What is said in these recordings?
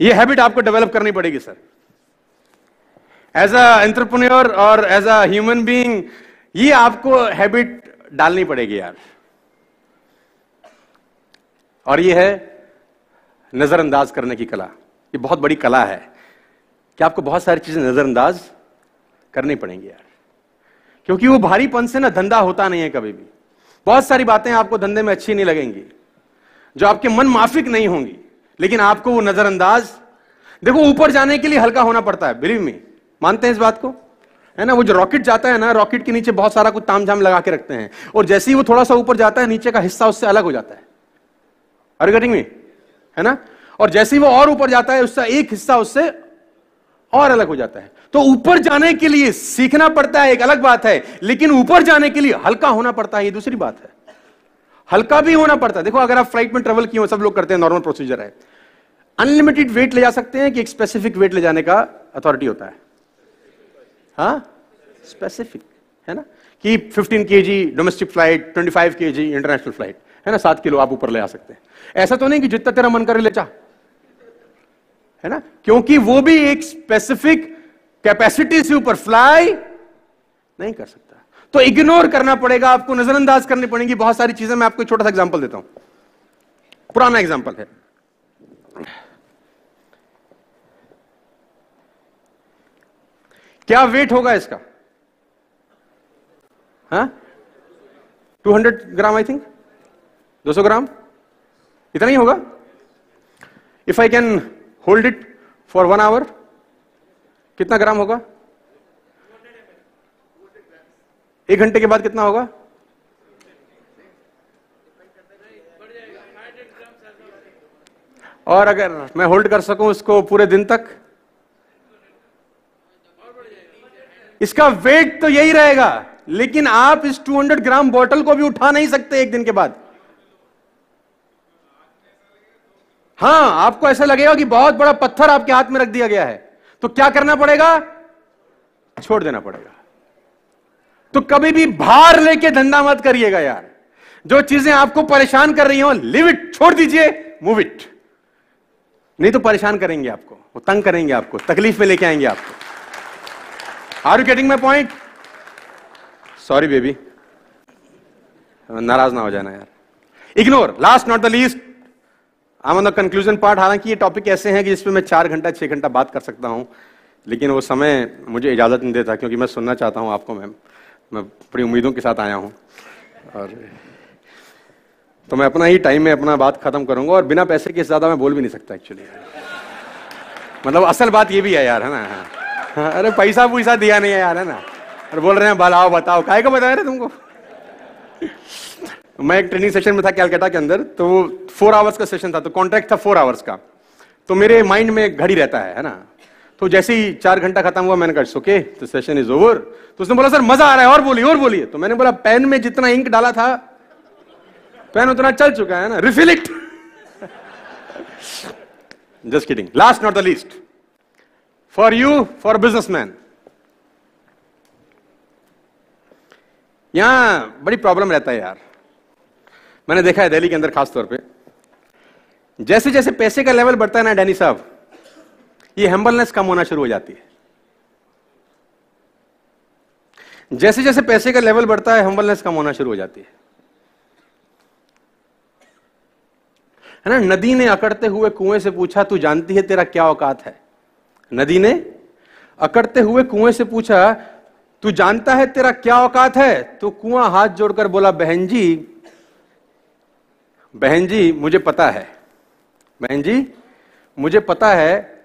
ये हैबिट आपको डेवलप करनी पड़ेगी सर एज अ एंटरप्रेन्योर और एज अ ह्यूमन बीइंग ये आपको हैबिट डालनी पड़ेगी, यार. और ये है नजरअंदाज करने की कला. ये बहुत बड़ी कला है. कि आपको बहुत सारी चीज़ें नजरअंदाज करनी पड़ेंगी, यार? क्योंकि वो भारीपन से ना धंधा होता नहीं है कभी भी. बहुत सारी बातें आपको धंधे में अच्छी नहीं लगेंगी, जो आपके मन माफिक नहीं होंगी. लेकिन आपको वो नजरअंदाज, देखो, ऊपर जाने के लिए हल्का होना पड़ता है बिलीव मी मानते हैं इस बात को? है ना, वो जो रॉकेट जाता है ना रॉकेट के नीचे बहुत सारा कुछ ताम झाम लगा के रखते हैं, और जैसे ही वो थोड़ा सा ऊपर जाता है, नीचे का हिस्सा उससे अलग हो जाता है। अरे गेटिंग मी है ना? और जैसे ही वो और ऊपर जाता है, उसका एक हिस्सा उससे और अलग हो जाता है। तो ऊपर जाने के लिए सीखना पड़ता है, एक अलग बात है, लेकिन ऊपर जाने के लिए हल्का होना पड़ता है, ये दूसरी बात है। हल्का भी होना पड़ता है। देखो, अगर आप फ़्लाइट में ट्रेवल किए हो, सब लोग करते हैं नॉर्मल प्रोसीजर है। अनलिमिटेड वेट ले जा सकते हैं कि एक स्पेसिफिक वेट ले जाने का अथॉरिटी होता है। हाँ? स्पेसिफिक है ना? कि 15 के जी डोमेस्टिक फ़्लाइट 25 के जी इंटरनेशनल फ़्लाइट है ना? सात किलो आप ऊपर ले आ सकते हैं। ऐसा तो नहीं कि जितना तेरा मन करे ले जा। है ना? क्योंकि वो भी एक स्पेसिफिक कैपेसिटी से ऊपर फ्लाई नहीं कर सकता। तो इग्नोर करना पड़ेगा, आपको नजरअंदाज करनी पड़ेगी। बहुत सारी चीज़ें मैं आपको छोटा सा एग्ज़ाम्पल देता हूँ। पुराना एग्ज़ाम्पल है। क्या वेट होगा इसका? हाँ? Two hundred gram I think दो सौ ग्राम? इतना ही होगा। If I can hold it for one hour कितना ग्राम होगा? एक घंटे के बाद कितना होगा? और अगर मैं होल्ड कर सकूँ इसको पूरे दिन तक? इसका वेट तो यही रहेगा, लेकिन आप इस 200 ग्राम बोतल को भी उठा नहीं सकते एक दिन के बाद। हाँ, आपको ऐसा लगेगा कि बहुत बड़ा पत्थर आपके हाथ में रख दिया गया है। तो क्या करना पड़ेगा? छोड़ देना पड़ेगा। तो कभी भी भार लेके धंधा मत करिएगा यार। जो चीज़ें आपको परेशान कर रही हो लिव इट छोड़ दीजिए मूव इट नहीं तो परेशान करेंगे आपको, वो तंग करेंगे आपको, तकलीफ़ में लेके आएँगे आपको। Are you getting my point sorry baby नाराज़ ना हो जाना यार। Ignore last not the least I on the conclusion part हालाँकि ये टॉपिक ऐसे हैं कि जिसपे मैं चार घंटा, छह घंटा बात कर सकता हूँ, लेकिन वो समय मुझे इजाज़त नहीं देता, क्योंकि मैं सुनना चाहता हूँ आपको मैम मैं बड़ी उम्मीदों के साथ आया हूँ। और तो मैं अपना ही टाइम में अपना बात खत्म करूँगा और बिना पैसे के ज़्यादा मैं बोल भी नहीं सकता एक्चुअली मतलब असल बात ये भी है यार है ना? हाँ, अरे पैसा पैसा दिया नहीं है यार है ना? और बोल रहे हैं भलाओ बताओ काय को बताया तुमको? मैं एक ट्रेनिंग सेशन में था कैलकाटा के अंदर तो वो फोर आवर्स का सेशन था तो कॉन्ट्रैक्ट था फोर आवर्स का। तो मेरे माइंड में घड़ी रहता है है ना? तो जैसे ही चार घंटा खत्म हुआ, मैंने कहा ओके तो सेशन इज़ ओवर तो उसने बोला सर मज़ा आ रहा है, और बोलिए और बोलिए. तो मैंने बोला पेन में जितना इंक डाला था पेन उतना चल चुका है ना refill it just kidding last not the least for you for businessman यहाँ बड़ी प्रॉब्लम रहता है यार। मैंने देखा है दिल्ली के अंदर खास तौर पे। जैसे जैसे पैसे का लेवल बढ़ता है ना, डैनी साहब ये हेम्बलनेस कम होना शुरू हो जाती है। जैसे जैसे पैसे का लेवल बढ़ता है हम्बलनेस कम होना शुरू हो जाती है। है ना? नदी ने अकड़ते हुए कुएँ से पूछा, तू जानती है तेरा क्या औकात है? नदी ने अकड़ते हुए कुएँ से पूछा, तू जानता है तेरा क्या औकात है? तो कुआँ हाथ जोड़कर बोला, बहन जी बहन जी, मुझे पता है। बहन जी, मुझे पता है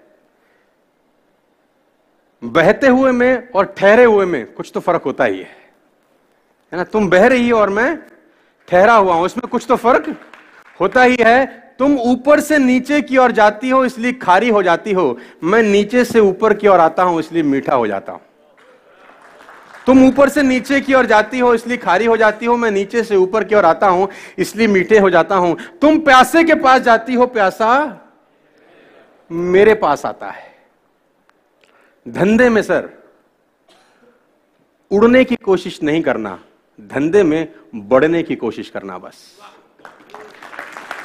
बहते हुए में और ठहरे हुए में कुछ तो फ़र्क होता ही है। है ना? तुम बह रही हो और मैं ठहरा हुआ हूँ इसमें कुछ तो फ़र्क होता ही है। तुम ऊपर से नीचे की ओर जाती हो, इसलिए खारी हो जाती हो। मैं नीचे से ऊपर की ओर आता हूँ, इसलिए मीठा हो जाता हूँ। तुम ऊपर से नीचे की ओर जाती हो, इसलिए खारी हो जाती हो। मैं नीचे से ऊपर की ओर आता हूँ, इसलिए मीठे हो जाता हूँ। तुम प्यासे के पास जाती हो, प्यासा मेरे पास आता है। धंधे में सर, उड़ने की कोशिश नहीं करना, धंधे में बढ़ने की कोशिश करना बस।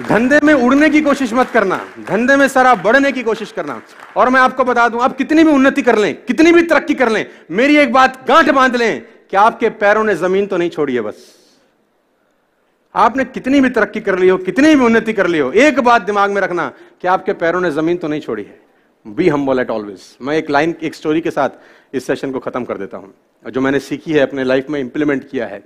धंधे में उड़ने की कोशिश मत करना, धंधे में सर आप बढ़ने की कोशिश करना। और मैं आपको बता दूँ, आप कितनी भी उन्नति कर लें, कितनी भी तरक्की कर लें, मेरी एक बात गांठ बाँध लें कि आपके पैरों ने ज़मीन तो नहीं छोड़ी है बस। आपने कितनी भी तरक्की कर ली हो, कितनी भी उन्नति कर ली हो, एक बात दिमाग में रखना कि आपके पैरों ने ज़मीन तो नहीं छोड़ी है। बी हम एट ऑलवेज मैं एक लाइन एक स्टोरी के साथ इस सेशन को खत्म कर देता हूँ, जो मैंने सीखी है, अपने लाइफ में इंप्लीमेंट किया है।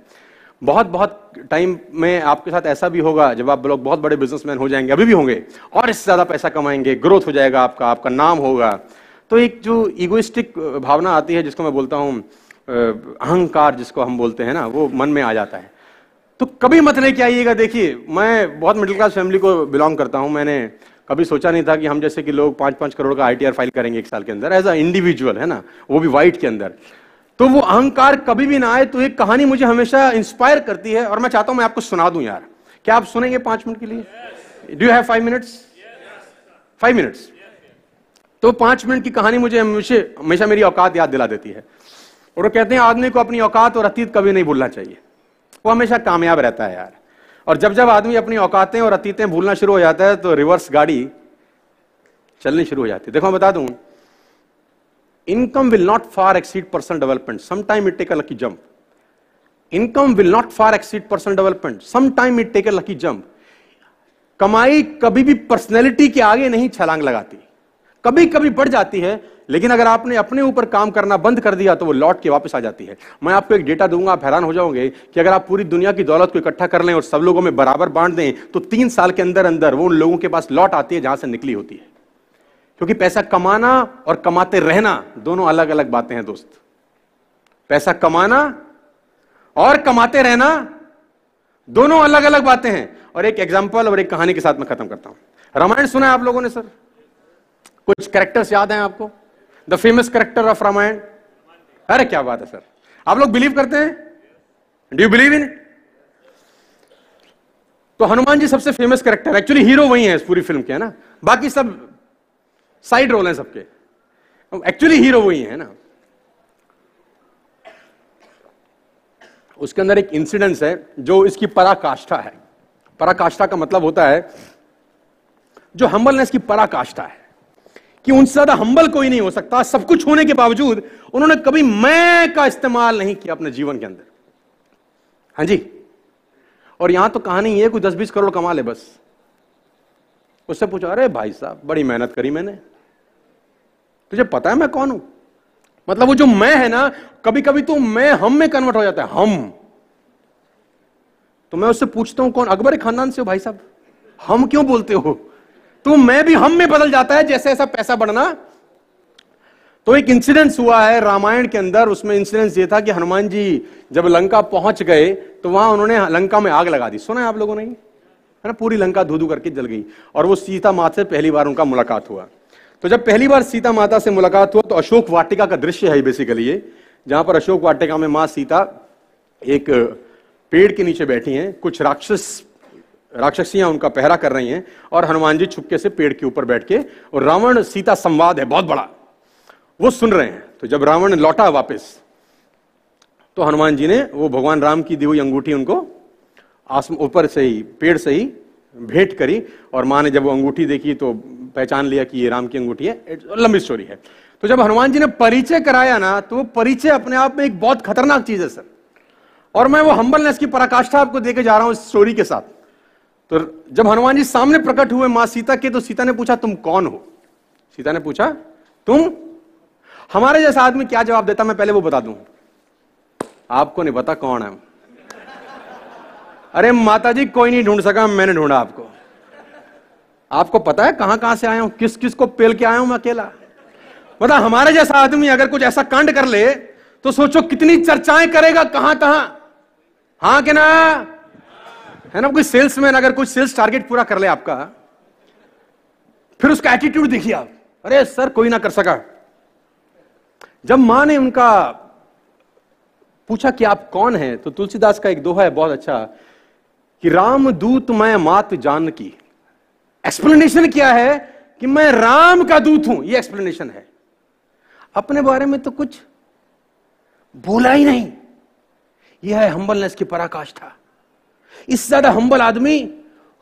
बहुत बहुत टाइम में आपके साथ ऐसा भी होगा, जब आप लोग बहुत बड़े बिजनेसमैन हो जाएँगे, अभी भी होंगे, और इससे ज़्यादा पैसा कमाएँगे ग्रोथ हो जाएगा आपका आपका नाम होगा। तो एक जो इगोइस्टिक भावना आती है, जिसको मैं बोलता हूँ अहंकार, जिसको हम बोलते हैं ना, वो मन में आ जाता है। तो कभी मत लेके आइएगा, देखिए, मैं बहुत मिडिल क्लास फैमिली को बिलोंग करता हूँ, मैंने कभी सोचा नहीं था कि हम जैसे कि लोग पाँच पाँच करोड़ का आईटीआर फ़ाइल करेंगे एक साल के अंदर एज अ इंडिविजुअल है ना? वो भी वाइट के अंदर। तो वो अहंकार कभी भी ना आए तो एक कहानी मुझे हमेशा इंस्पायर करती है और मैं चाहता हूँ मैं आपको सुना दूँ यार। क्या आप सुनेंगे पाँच मिनट के लिए? Do have five minutes five minutes तो पाँच मिनट की कहानी मुझे हमेशा मेरी औकात याद दिला देती है। और वो कहते हैं आदमी को अपनी औकात और अतीत कभी नहीं भूलना चाहिए। वो हमेशा कामयाब रहता है यार। और जब जब आदमी अपनी औकातें और अतीतें भूलना शुरू हो जाता है तो रिवर्स गाड़ी चलनी शुरू हो जाती है। देखो, मैं बता दूँ income will not far exceed person development some it take a lucky jump income will not far exceed person development some it take a lucky jump कमाई कभी भी पर्सनैलिटी के आगे नहीं छलांग लगाती। कभी कभी बढ़ जाती है, लेकिन अगर आपने अपने ऊपर काम करना बंद कर दिया तो वो लौट के वापस आ जाती है। मैं आपको एक डेटा दूँगा, आप हैरान हो जाओगे कि अगर आप पूरी दुनिया की दौलत को इकट्ठा कर लें और सब लोगों में बराबर बांट दें तो तीन साल के अंदर अंदर वो उन लोगों के पास लौट आती है जहाँ से निकली होती है। क्योंकि पैसा कमाना और कमाते रहना दोनों अलग अलग बातें हैं दोस्त। पैसा कमाना और कमाते रहना दोनों अलग अलग बातें हैं। और एक एग्ज़ाम्पल और एक कहानी के साथ मैं खत्म करता हूँ। रामायण सुना है आप लोगों ने, सर? कुछ कैरेक्टर्स याद हैं आपको? The famous character of Ramayana अरे क्या बात है सर। आप लोग बिलीव करते हैं? डू बिलीव इन तो हनुमान जी सबसे फ़ेमस करेक्टर एक्चुअली हीरो वही है इस पूरी फ़िल्म के, है ना? बाकी सब साइड रोल हैं सबके। एक्चुअली हीरो वही है ना? उसके अंदर एक इंसिडेंस है, जो इसकी पराकाष्ठा है। पराकाष्ठा का मतलब होता है, जो हम्बलनेस की पराकाष्ठा है। कि उनसे ज़्यादा हम्बल कोई नहीं हो सकता। सब कुछ होने के बावजूद उन्होंने कभी मैं का इस्तेमाल नहीं किया अपने जीवन के अंदर। हाँ जी? और यहाँ तो कहानी है, कोई दस बीस करोड़ कमा ले बस। उससे पूछा, अरे भाई साहब, बड़ी मेहनत करी मैंने। तुझे पता है मैं कौन हूँ? मतलब वो जो मैं है ना कभी कभी तो मैं हम में कन्वर्ट हो जाता है, हम। तो मैं उससे पूछता हूँ, कौन? अकबर खानदान से हो भाई साहब? हम क्यों बोलते हो? तो मैं भी हम में बदल जाता है जैसे ऐसा पैसा बढ़ना। तो एक इंसिडेंस हुआ है रामायण के अंदर, उसमें इंसिडेंस ये था कि हनुमान जी जब लंका पहुँच गए तो वहाँ उन्होंने लंका में आग लगा दी। सुना है आप लोगों ने? है ना, पूरी लंका धू धू करके जल गई। और वो सीता माता से पहली बार उनका मुलाकात हुआ। तो जब पहली बार सीता माता से मुलाकात हुआ तो अशोक वाटिका का दृश्य है बेसिकली ये, जहाँ पर अशोक वाटिका में माँ सीता एक पेड़ के नीचे बैठी हैं, कुछ राक्षस राक्षसियाँ उनका पहरा कर रही हैं और हनुमान जी छुपके से पेड़ के ऊपर बैठ के, और रावण सीता संवाद है, बहुत बड़ा। वो सुन रहे हैं। तो जब रावण लौटा वापस तो हनुमान जी ने वो भगवान राम की दी हुई अंगूठी उनको आसम ऊपर से ही, पेड़ से ही भेंट करी, और माँ ने जब वो अंगूठी देखी तो पहचान लिया कि ये राम की अंगूठी है। लंबी स्टोरी है। तो जब हनुमान जी ने परिचय कराया ना तो वो परिचय अपने आप में एक बहुत खतरनाक चीज़ है, सर। और मैं वो हम्बलनेस की पराकाष्ठा आपको देके जा रहा हूँ इस स्टोरी के साथ। तो जब हनुमान जी सामने प्रकट हुए माँ सीता के तो सीता ने पूछा, तुम कौन हो? सीता ने पूछा, तुम हमारे जैसा आदमी क्या जवाब देता? मैं पहले वो बता दूँ। आपको नहीं पता कौन है अरे माता जी कोई नहीं ढूंढ सका, मैंने ढूंढा आपको। आपको पता है कहाँ कहाँ से आया हूँ? किस किस को पेल के आया हूँ मैं अकेला? मतलब हमारे जैसा आदमी अगर कुछ ऐसा कांड कर ले तो सोचो कितनी चर्चाएँ करेगा, कहाँ कहाँ? हाँ के ना? है ना? कोई सेल्समैन अगर कोई सेल्स टारगेट पूरा कर ले आपका, फिर उसका एटीट्यूड देखिए आप। अरे सर, कोई ना कर सका। जब माँ ने उनका पूछा कि आप कौन हैं तो तुलसीदास का एक दोहा है बहुत अच्छा कि राम दूत मैं मात जान की एक्सप्लेनेशन क्या है? कि मैं राम का दूत हूँ यह एक्सप्लेनेशन है। अपने बारे में तो कुछ बोला ही नहीं। यह है हम्बलनेस की पराकाष्ठा। इससे ज़्यादा हम्बल आदमी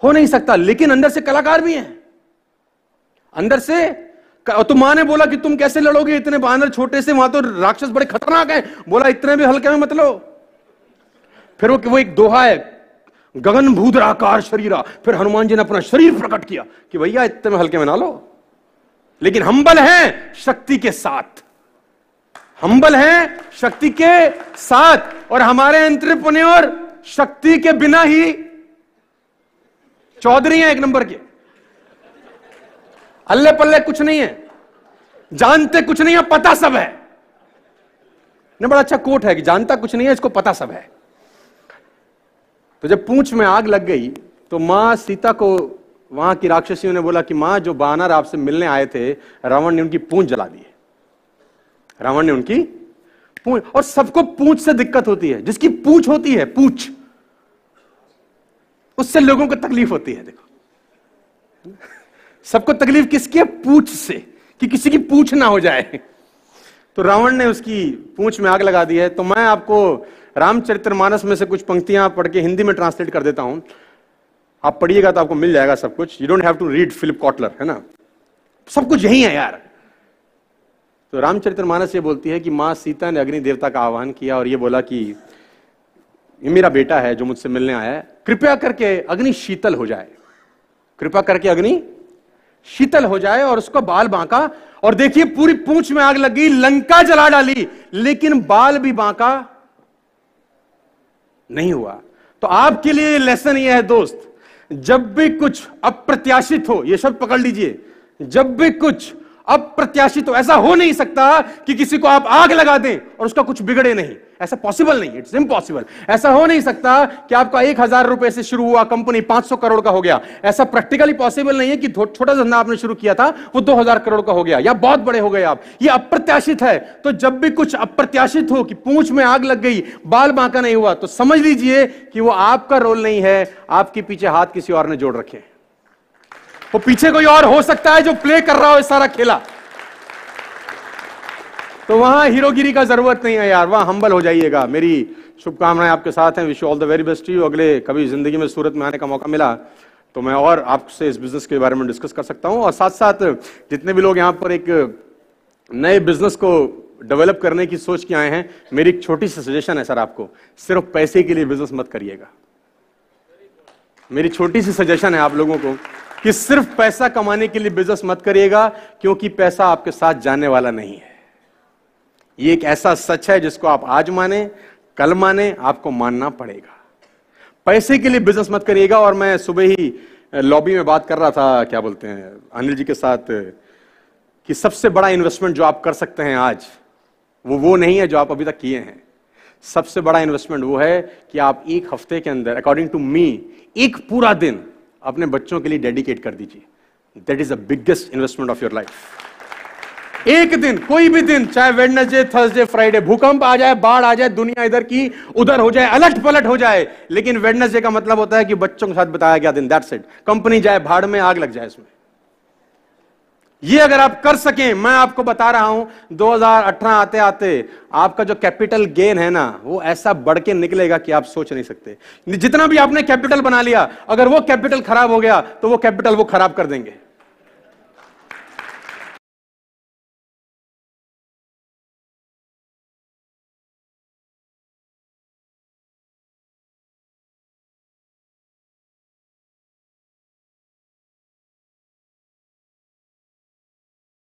हो नहीं सकता, लेकिन अंदर से कलाकार भी हैं। अंदर से तो माँ ने बोला कि तुम कैसे लड़ोगे, इतने बानर छोटे से, वहाँ तो राक्षस बड़े खतरनाक हैं। बोला, इतने भी हल्के में मत लो। फिर वो वो एक दोहा है गगन भूदराकार शरीरा। फिर हनुमान जी ने अपना शरीर प्रकट किया कि भैया, इतने में हल्के में ना लो। लेकिन हम्बल है शक्ति के साथ। हम्बल है शक्ति के साथ। और हमारे और शक्ति के बिना ही चौधरी हैं एक नंबर के। अल्ले पल्ले कुछ नहीं है। जानते कुछ नहीं है, पता सब है। ने बड़ा अच्छा कोट है कि जानता कुछ नहीं है, इसको पता सब है। तो जब पूंछ में आग लग गई तो माँ सीता को वहाँ की राक्षसियों ने बोला कि माँ, जो बानर आपसे मिलने आए थे, रावण ने उनकी पूंछ जला दी रावण ने उनकी पूंछ, और सबको पूछ से दिक्कत होती है। जिसकी पूछ होती है, पूछ। उससे लोगों को तकलीफ़ होती है, देखो। सबको तकलीफ़ किसकी है? पूछ से, कि किसी की पूछ ना हो जाए। तो रावण ने उसकी पूछ में आग लगा दी है। तो मैं आपको रामचरित्र मानस में से कुछ पंक्तियाँ पढ़ के हिंदी में ट्रांसलेट कर देता हूँ। आप पढ़िएगा तो आपको मिल जाएगा सब कुछ। You don't have to read Philip Kotler है ना? सब कुछ यही है यार। तो रामचरित्र मानस ये बोलती है कि माँ सीता ने अग्नि देवता का आह्वान किया और ये बोला कि ये मेरा बेटा है जो मुझसे मिलने आया है। कृपया करके अग्नि शीतल हो जाए। कृपया करके अग्नि शीतल हो जाए और उसको बाल बांका। और देखिए पूरी पूंछ में आग लग गई लंका जला डाली, लेकिन बाल भी बांका नहीं हुआ। तो आपके लिए लेसन यह है दोस्त, जब भी कुछ अप्रत्याशित हो यह शब्द पकड़ लीजिए, जब भी कुछ अप्रत्याशित हो ऐसा हो नहीं सकता कि किसी को आप आग लगा दें और उसका कुछ बिगड़े नहीं। ऐसा पॉसिबल नहीं इट्स इम्पॉसिबल ऐसा हो नहीं सकता कि आपका एक हज़ार रुपए से शुरू हुआ कंपनी पाँच सौ करोड़ का हो गया। ऐसा प्रैक्टिकली पॉसिबल नहीं है कि छोटा धंधा आपने शुरू किया था, वो दो हज़ार करोड़ का हो गया। या बहुत बड़े हो गए आप। ये अप्रत्याशित है। तो जब भी कुछ अप्रत्याशित हो कि पूंछ में आग लग गई, बाल बांका नहीं हुआ तो समझ लीजिए कि वो आपका रोल नहीं है, आपके पीछे हाथ किसी और ने जोड़ रखे वो पीछे कोई और हो सकता है जो प्ले कर रहा हो सारा खेला। तो वहाँ हीरोगिरी का ज़रूरत नहीं है यार, वहाँ हम्बल हो जाइएगा। मेरी शुभकामनाएँ आपके साथ हैं wish all the very best you अगले कभी ज़िंदगी में सूरत में आने का मौका मिला तो मैं और आपसे इस बिज़नेस के बारे में डिस्कस कर सकता हूँ। और साथ साथ जितने भी लोग यहाँ पर एक नए बिज़नेस को डेवलप करने की सोच के आए हैं, मेरी एक छोटी सी सजेशन है सर आपको, सिर्फ़ पैसे के लिए बिज़नेस मत करिएगा। मेरी छोटी सी सजेशन है आप लोगों को कि सिर्फ़ पैसा कमाने के लिए बिज़नेस मत करिएगा, क्योंकि पैसा आपके साथ जाने वाला नहीं है। ये एक ऐसा सच है जिसको आप आज माने, कल माने, आपको मानना पड़ेगा। पैसे के लिए बिज़नेस मत करिएगा, और मैं सुबह ही लॉबी में बात कर रहा था, क्या बोलते हैं, अनिल जी के साथ, कि सबसे बड़ा इन्वेस्टमेंट जो आप कर सकते हैं आज, वो वो नहीं है जो आप अभी तक किए हैं। सबसे बड़ा इन्वेस्टमेंट वो है कि आप एक हफ़्ते के अंदर अकॉर्डिंग टू मी एक पूरा दिन अपने बच्चों के लिए डेडिकेट कर दीजिए। That is the biggest investment of your life एक दिन, कोई भी दिन, चाहे वेडनेसडे थर्सडे फ्राइडे भूकंप आ जाए, बाढ़ आ जाए, दुनिया इधर की उधर हो जाए अलट पलट हो जाए, लेकिन वेडनेसडे का मतलब होता है कि बच्चों के साथ बताया गया दिन दैट्स इट कंपनी जाए, भाड़ में आग लग जाए इसमें ये अगर आप कर सकें, मैं आपको बता रहा हूँ 2018 आते आते आपका जो कैपिटल गेन है ना, वो ऐसा बढ़ के निकलेगा कि आप सोच नहीं सकते। जितना भी आपने कैपिटल बना लिया, अगर वो कैपिटल खराब हो गया तो वो कैपिटल वो खराब कर देंगे।